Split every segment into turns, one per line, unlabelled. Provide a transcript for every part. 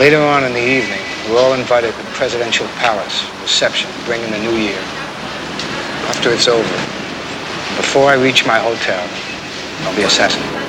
Later on in the evening, we're all invited to the Presidential Palace reception, bringing the new year. After it's over, before I reach my hotel, I'll be assassinated.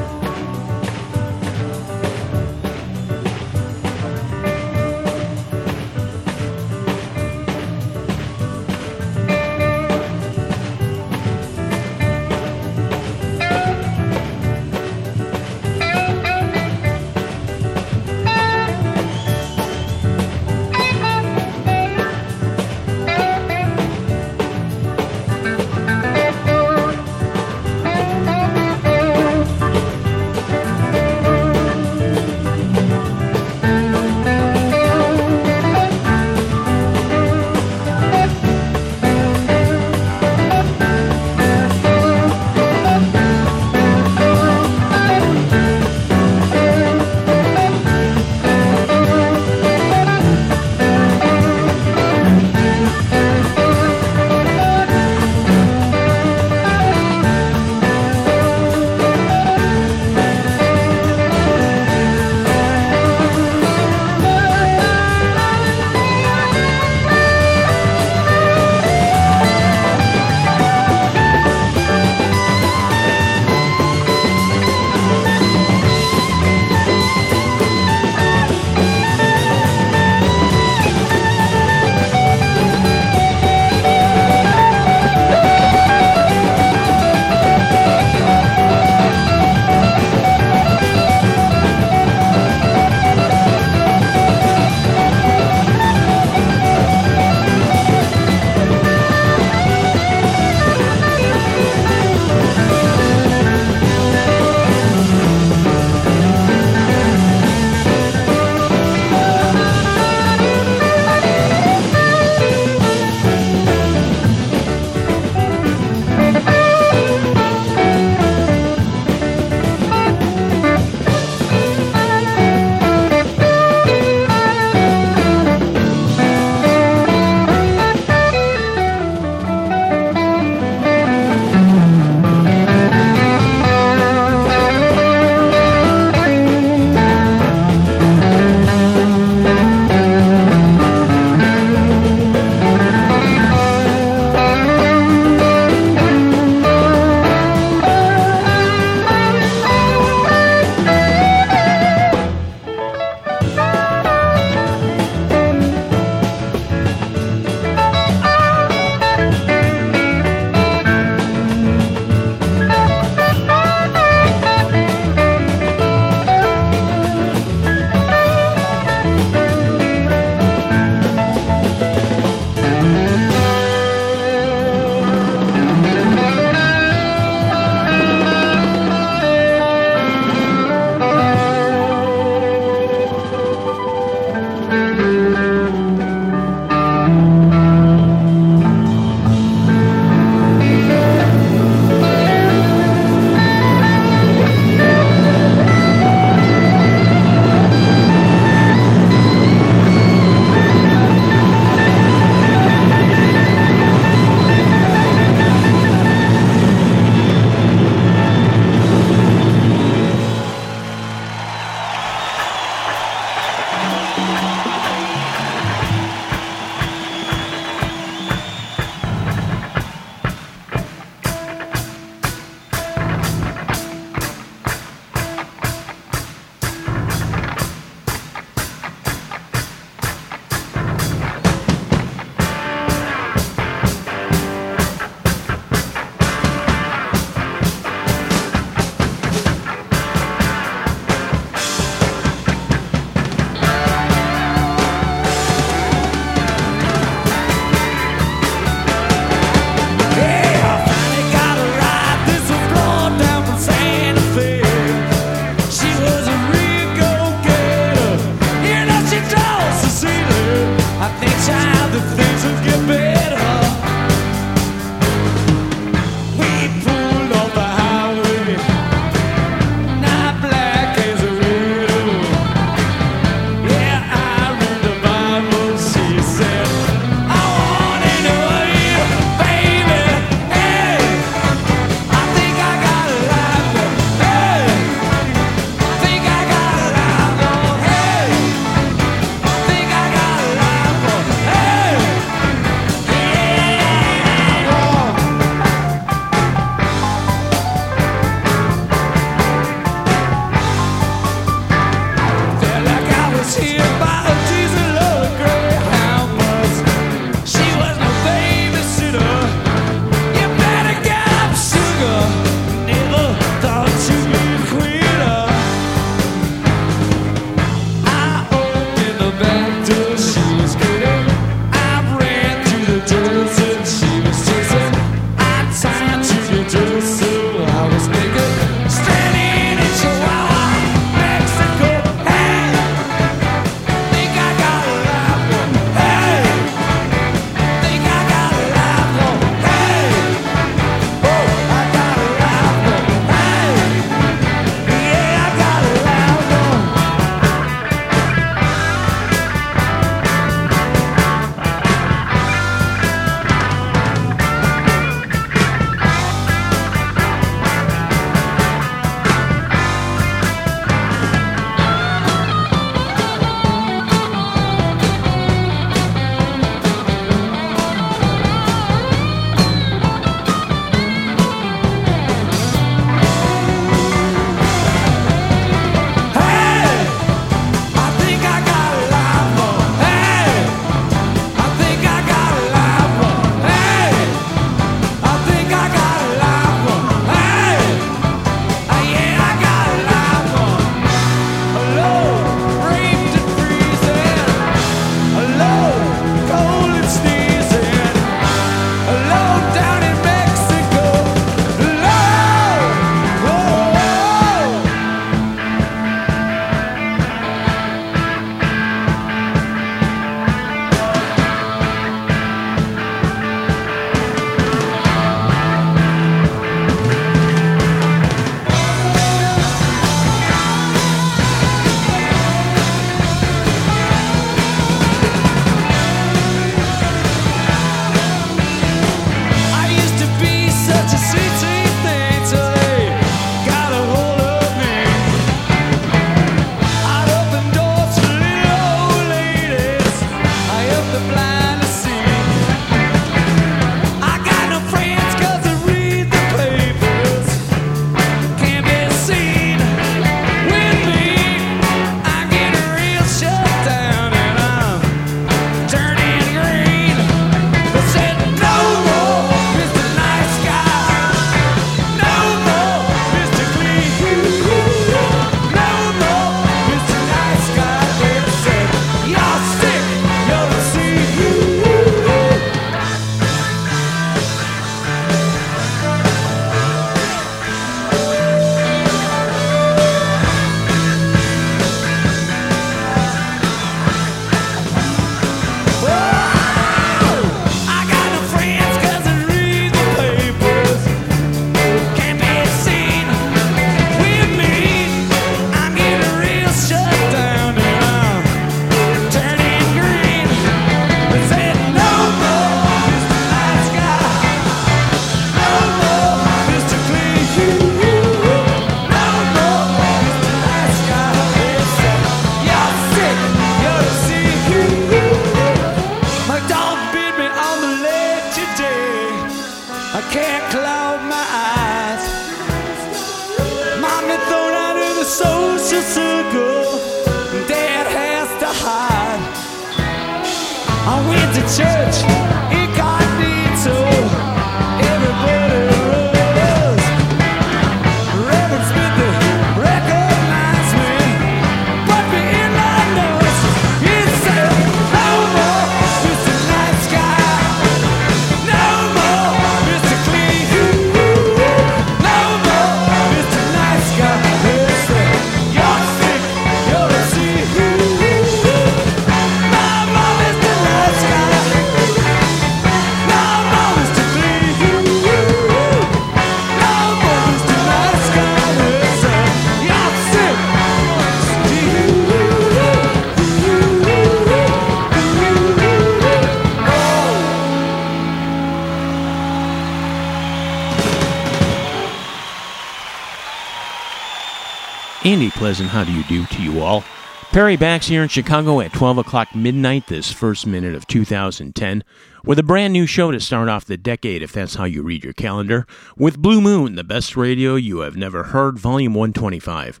Pleasant, how do you do to you all? Perry Backs here in Chicago at 12 o'clock midnight this first minute of 2010 with a brand new show to start off the decade, if that's how you read your calendar, with Blue Moon, the best radio you have never heard, volume 125.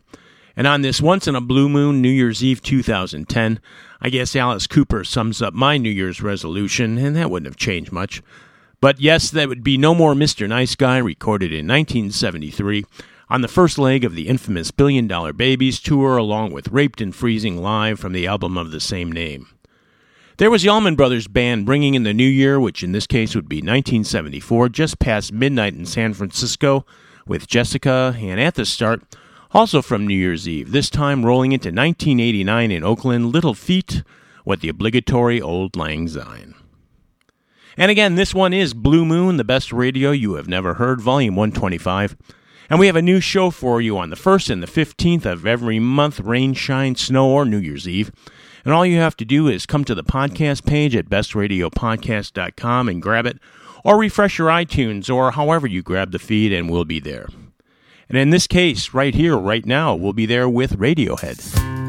And on this Once in a Blue Moon New Year's Eve 2010, I guess Alice Cooper sums up my New Year's resolution, and that wouldn't have changed much. But yes, that would be No More Mr. Nice Guy, recorded in 1973 on the first leg of the infamous Billion Dollar Babies tour, along with Raped and Freezing Live from the album of the same name. There was the Allman Brothers Band bringing in the new year, which in this case would be 1974, just past midnight in San Francisco, with Jessica, and at the start, also from New Year's Eve, this time rolling into 1989 in Oakland, Little Feat, with the obligatory Auld Lang Syne. And again, this one is Blue Moon, the best radio you have never heard, volume 125. And we have a new show for you on the 1st and the 15th of every month, rain, shine, snow, or New Year's Eve. And all you have to do is come to the podcast page at bestradiopodcast.com and grab it, or refresh your iTunes, or however you grab the feed, and we'll be there. And in this case, right here, right now, we'll be there with Radiohead.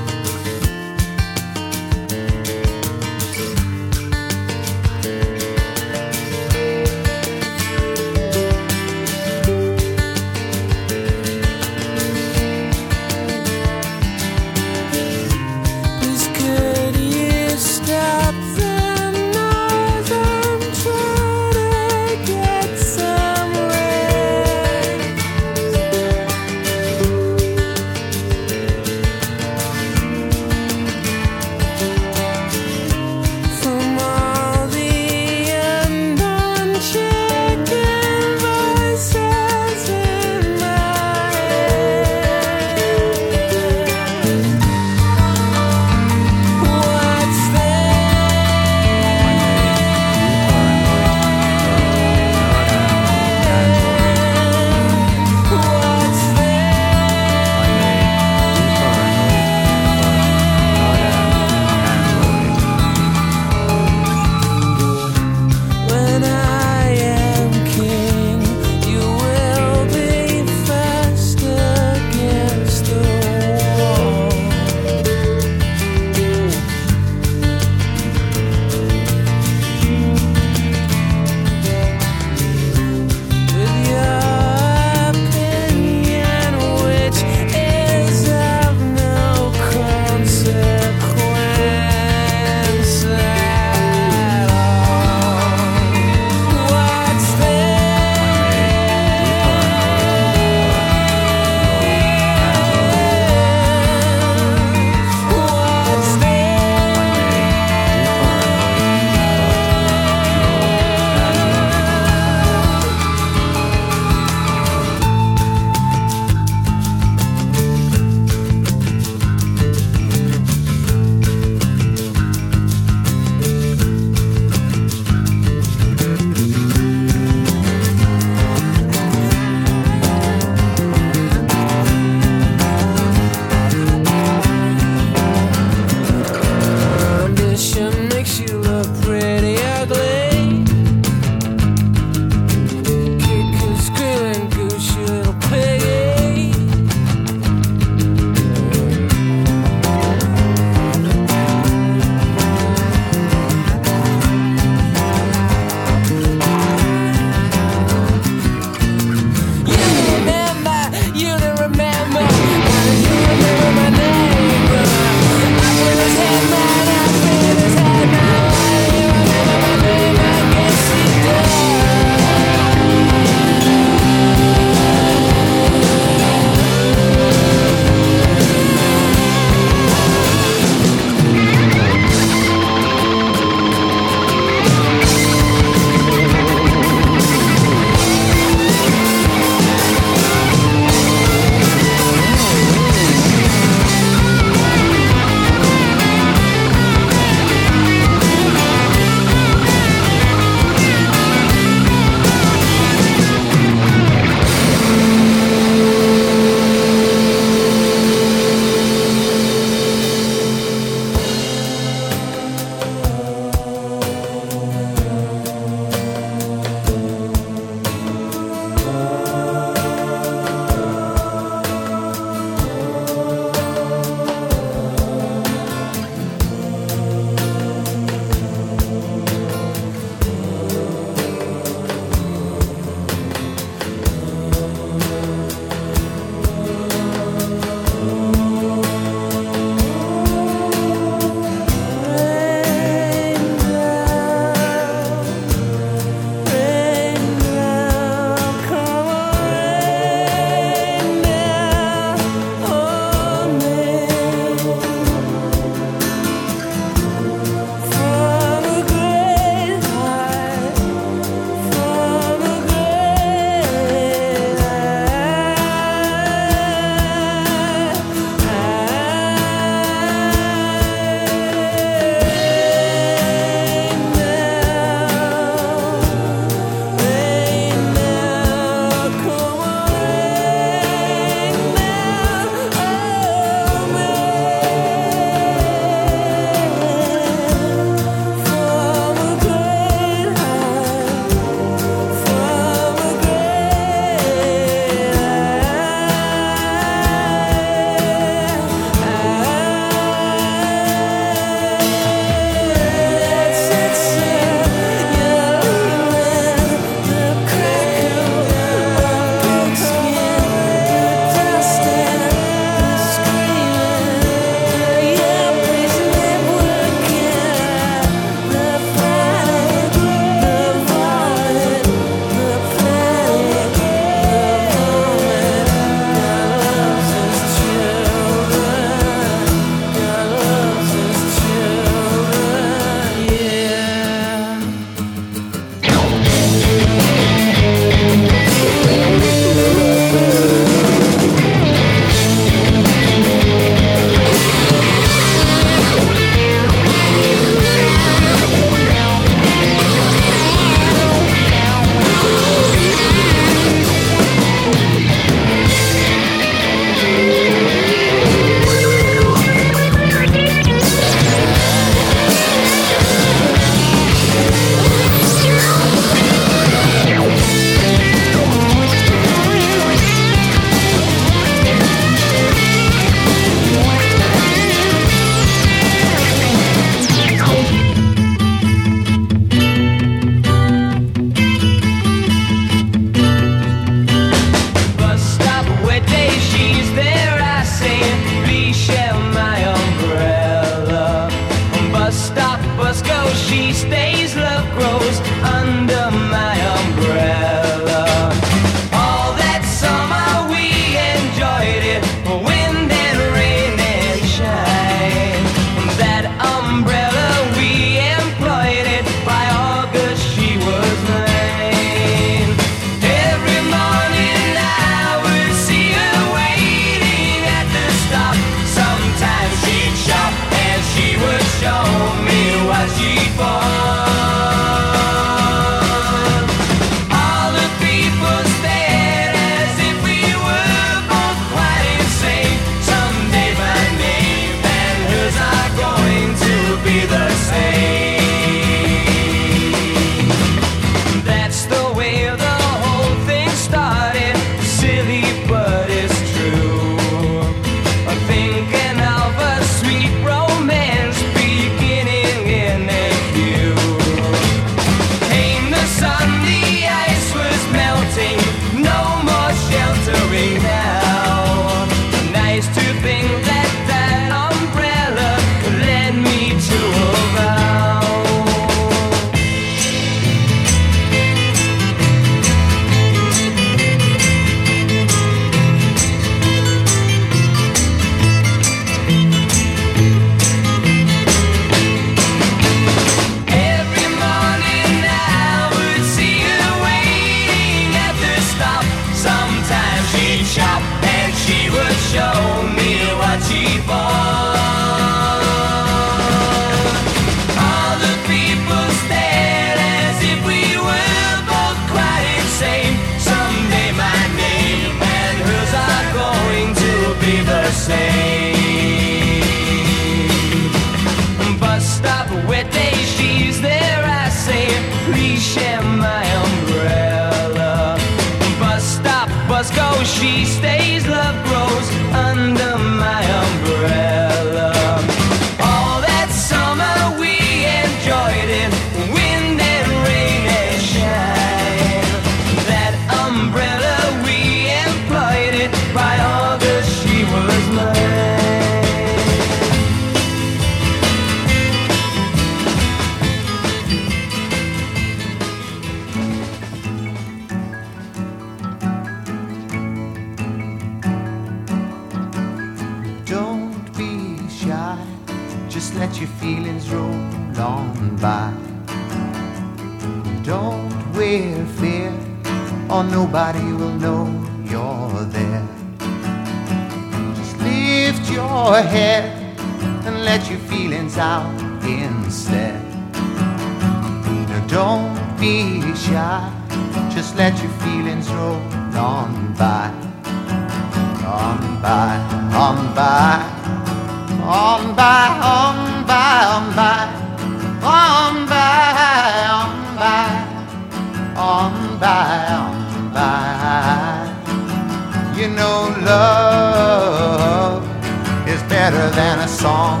Song.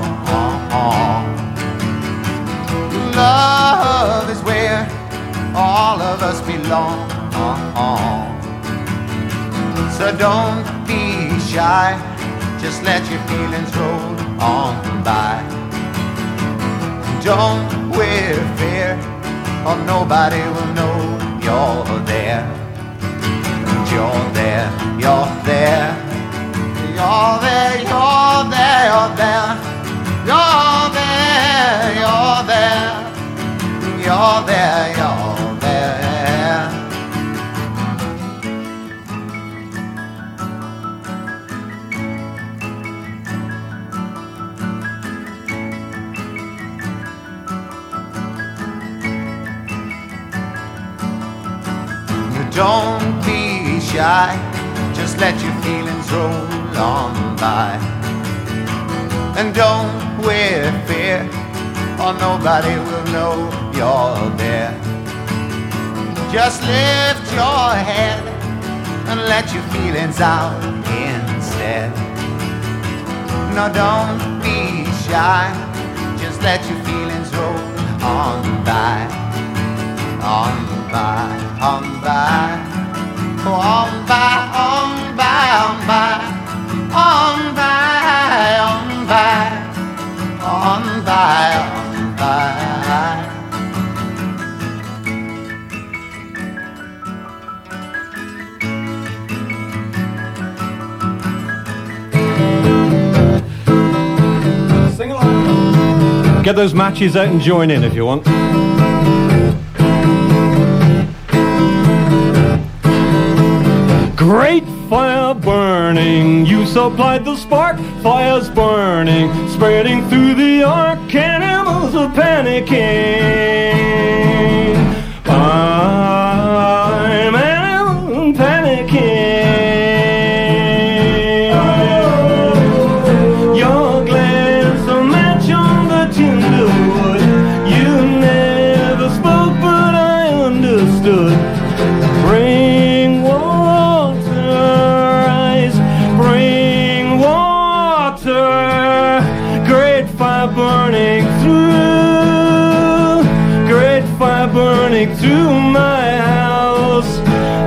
Love is where all of us belong. So don't be shy, just let your feelings roll on by. Don't wear fear, or nobody will know you're there. You're there, you're there, you're there, you're there, you're there, you're there, you're there, you're there. You Don't be shy let your feelings roll on by. And don't wear fear, or nobody will know you're there. Just lift your head and let your feelings out instead. No, don't be shy, just let your feelings roll on by on by, on by, on by, on by, on by, on by, on by, on by, on by.
Sing along. Get those matches out and join in if you want. Great fire burning, you supplied the spark. Fire's burning, spreading through the ark. Animals are panicking. I'm through my house,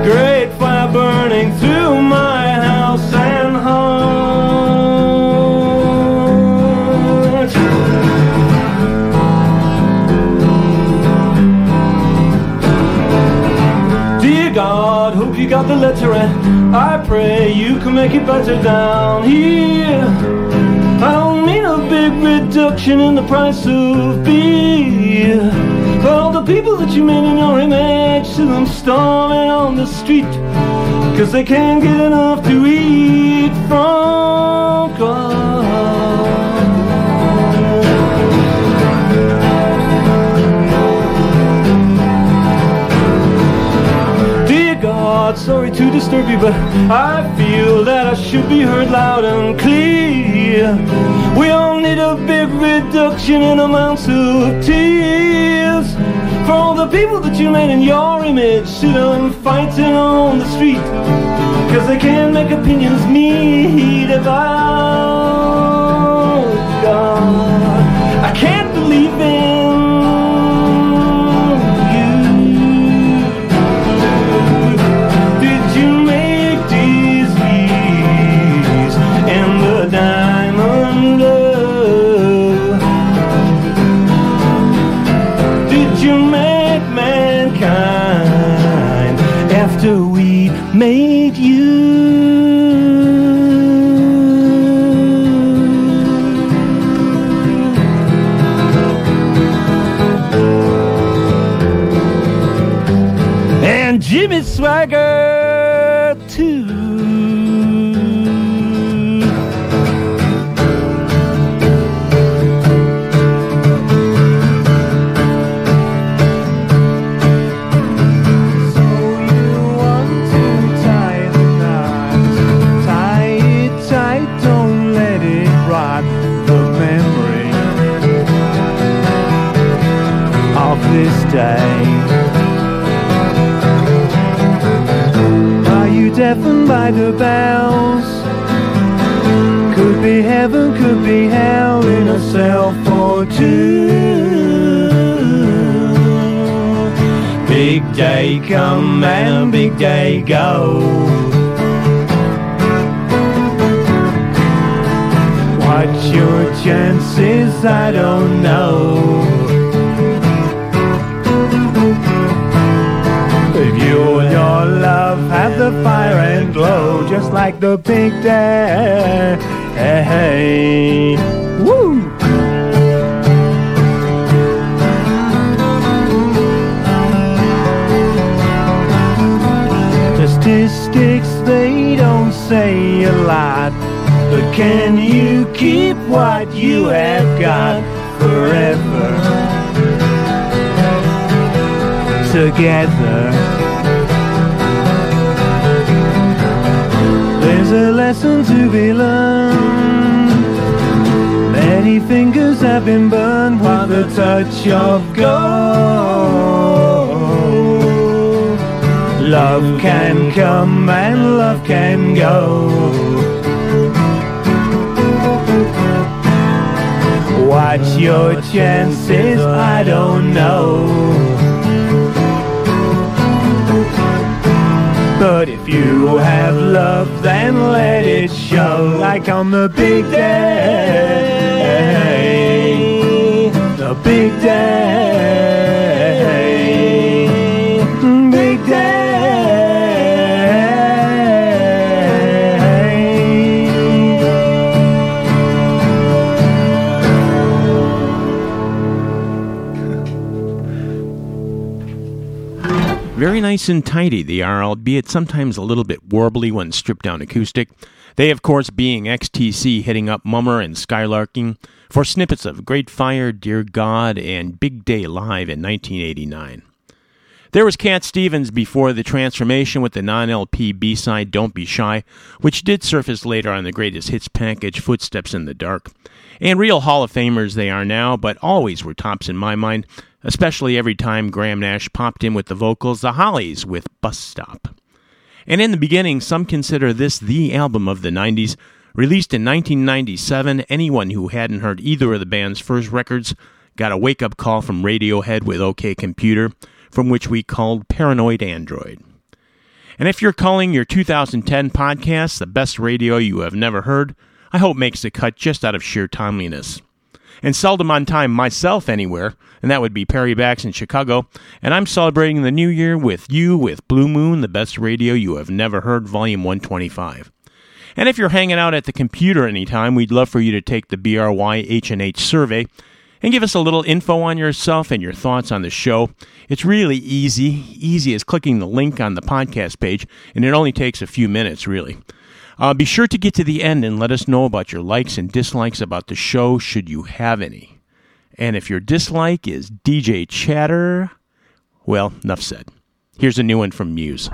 great fire burning through my house and heart. Dear God, hope you got the letter and I pray you can make it better down here. I don't mean a big reduction in the price of beer. People that you made in your image, see them storming on the street. Cause they can't get enough to eat from God. Dear God, sorry to disturb you, but I feel that I should be heard loud and clear. We all need a big reduction in amounts of tears.
For all the people that you made in your image sit on fighting on the street. Cause they can't make opinions meet about God. I can't believe in deafened by the bells? Could be heaven, could be hell in a cell for two. Big day come and big day go. What's your chances? I don't know. Have the fire and glow, just like the big day. Hey, woo! Statistics, they don't say a lot. But can you keep what you have got forever? Together. There's a lesson to be learned. Many fingers have been burned with the touch of gold. Love can come and love can go. Watch your chances? I don't know. If you have love, then let it show. Like on the big day. The big day.
Very nice and tidy they are, albeit sometimes a little bit warbly when stripped down acoustic. They, of course, being XTC hitting up Mummer and Skylarking for snippets of Great Fire, Dear God, and Big Day Live in 1989. There was Cat Stevens before the transformation with the non LP B side Don't Be Shy, which did surface later on the greatest hits package Footsteps in the Dark. And real Hall of Famers they are now, but always were tops in my mind, especially every time Graham Nash popped in with the vocals, the Hollies with Bus Stop. And in the beginning, some consider this the album of the 90s. Released in 1997, anyone who hadn't heard either of the band's first records got a wake up call from Radiohead with OK Computer, from which we called Paranoid Android. And if you're calling your 2010 podcast the best radio you have never heard, I hope makes the cut just out of sheer timeliness. And seldom on time myself anywhere, and that would be Perry Backs in Chicago, and I'm celebrating the new year with you with Blue Moon, the best radio you have never heard, volume 125. And if you're hanging out at the computer anytime, we'd love for you to take the BRY H&H survey and give us a little info on yourself and your thoughts on the show. It's really easy, easy as clicking the link on the podcast page, and it only takes a few minutes, really. Uh, be sure to get to the end and let us know about your likes and dislikes about the show, should you have any. And if your dislike is DJ Chatter, well, enough said. Here's a new one from Muse.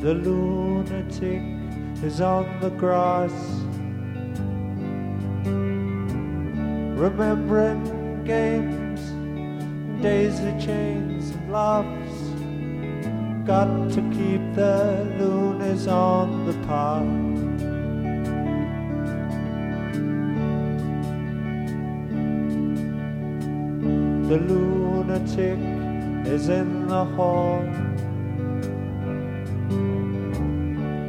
The lunatic is on the grass. Remembering games, daisy chains and laughs. Got to keep the loonies on the path. The lunatic is in the hall.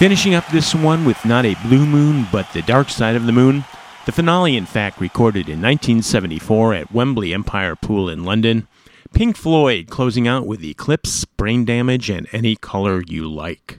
Finishing up this one with not a blue moon, but the dark side of the moon. The finale, in fact, recorded in 1974 at Wembley Empire Pool in London. Pink Floyd closing out with Eclipse, Brain Damage, and Any Color You Like.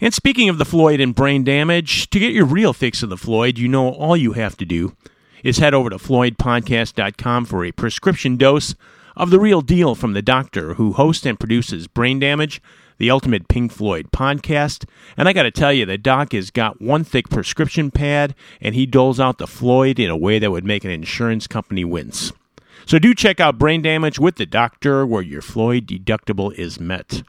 And speaking of the Floyd and brain damage, to get your real fix of the Floyd, you know all you have to do is head over to floydpodcast.com for a prescription dose of the real deal from the doctor who hosts and produces Brain Damage, the ultimate Pink Floyd podcast. And I got to tell you, the doc has got one thick prescription pad, and he doles out the Floyd in a way that would make an insurance company wince. So do check out Brain Damage with the doctor, where your Floyd deductible is met.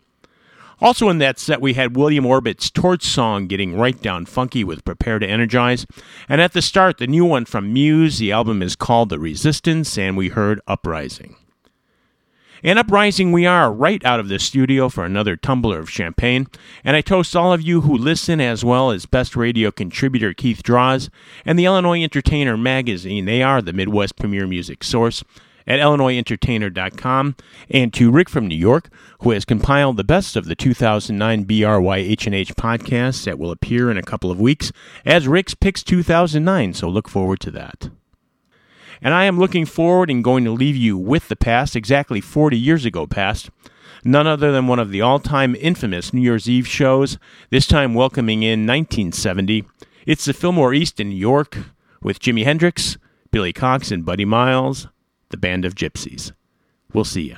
Also in that set, we had William Orbit's Torch Song getting right down funky with Prepare to Energize. And at the start, the new one from Muse. The album is called The Resistance, and we heard Uprising. And uprising we are right out of the studio for another tumbler of champagne. And I toast all of you who listen, as well as Best Radio contributor Keith Draws and the Illinois Entertainer magazine. They are the Midwest premier music source at illinoisentertainer.com. And to Rick from New York, who has compiled the best of the 2009 BRYH&H podcasts that will appear in a couple of weeks as Rick's Picks 2009. So look forward to that. And I am looking forward and going to leave you with the past, exactly 40 years ago past. None other than one of the all time infamous New Year's Eve shows, this time welcoming in 1970. It's the Fillmore East in New York with Jimi Hendrix, Billy Cox, and Buddy Miles, the Band of Gypsys. We'll see
you.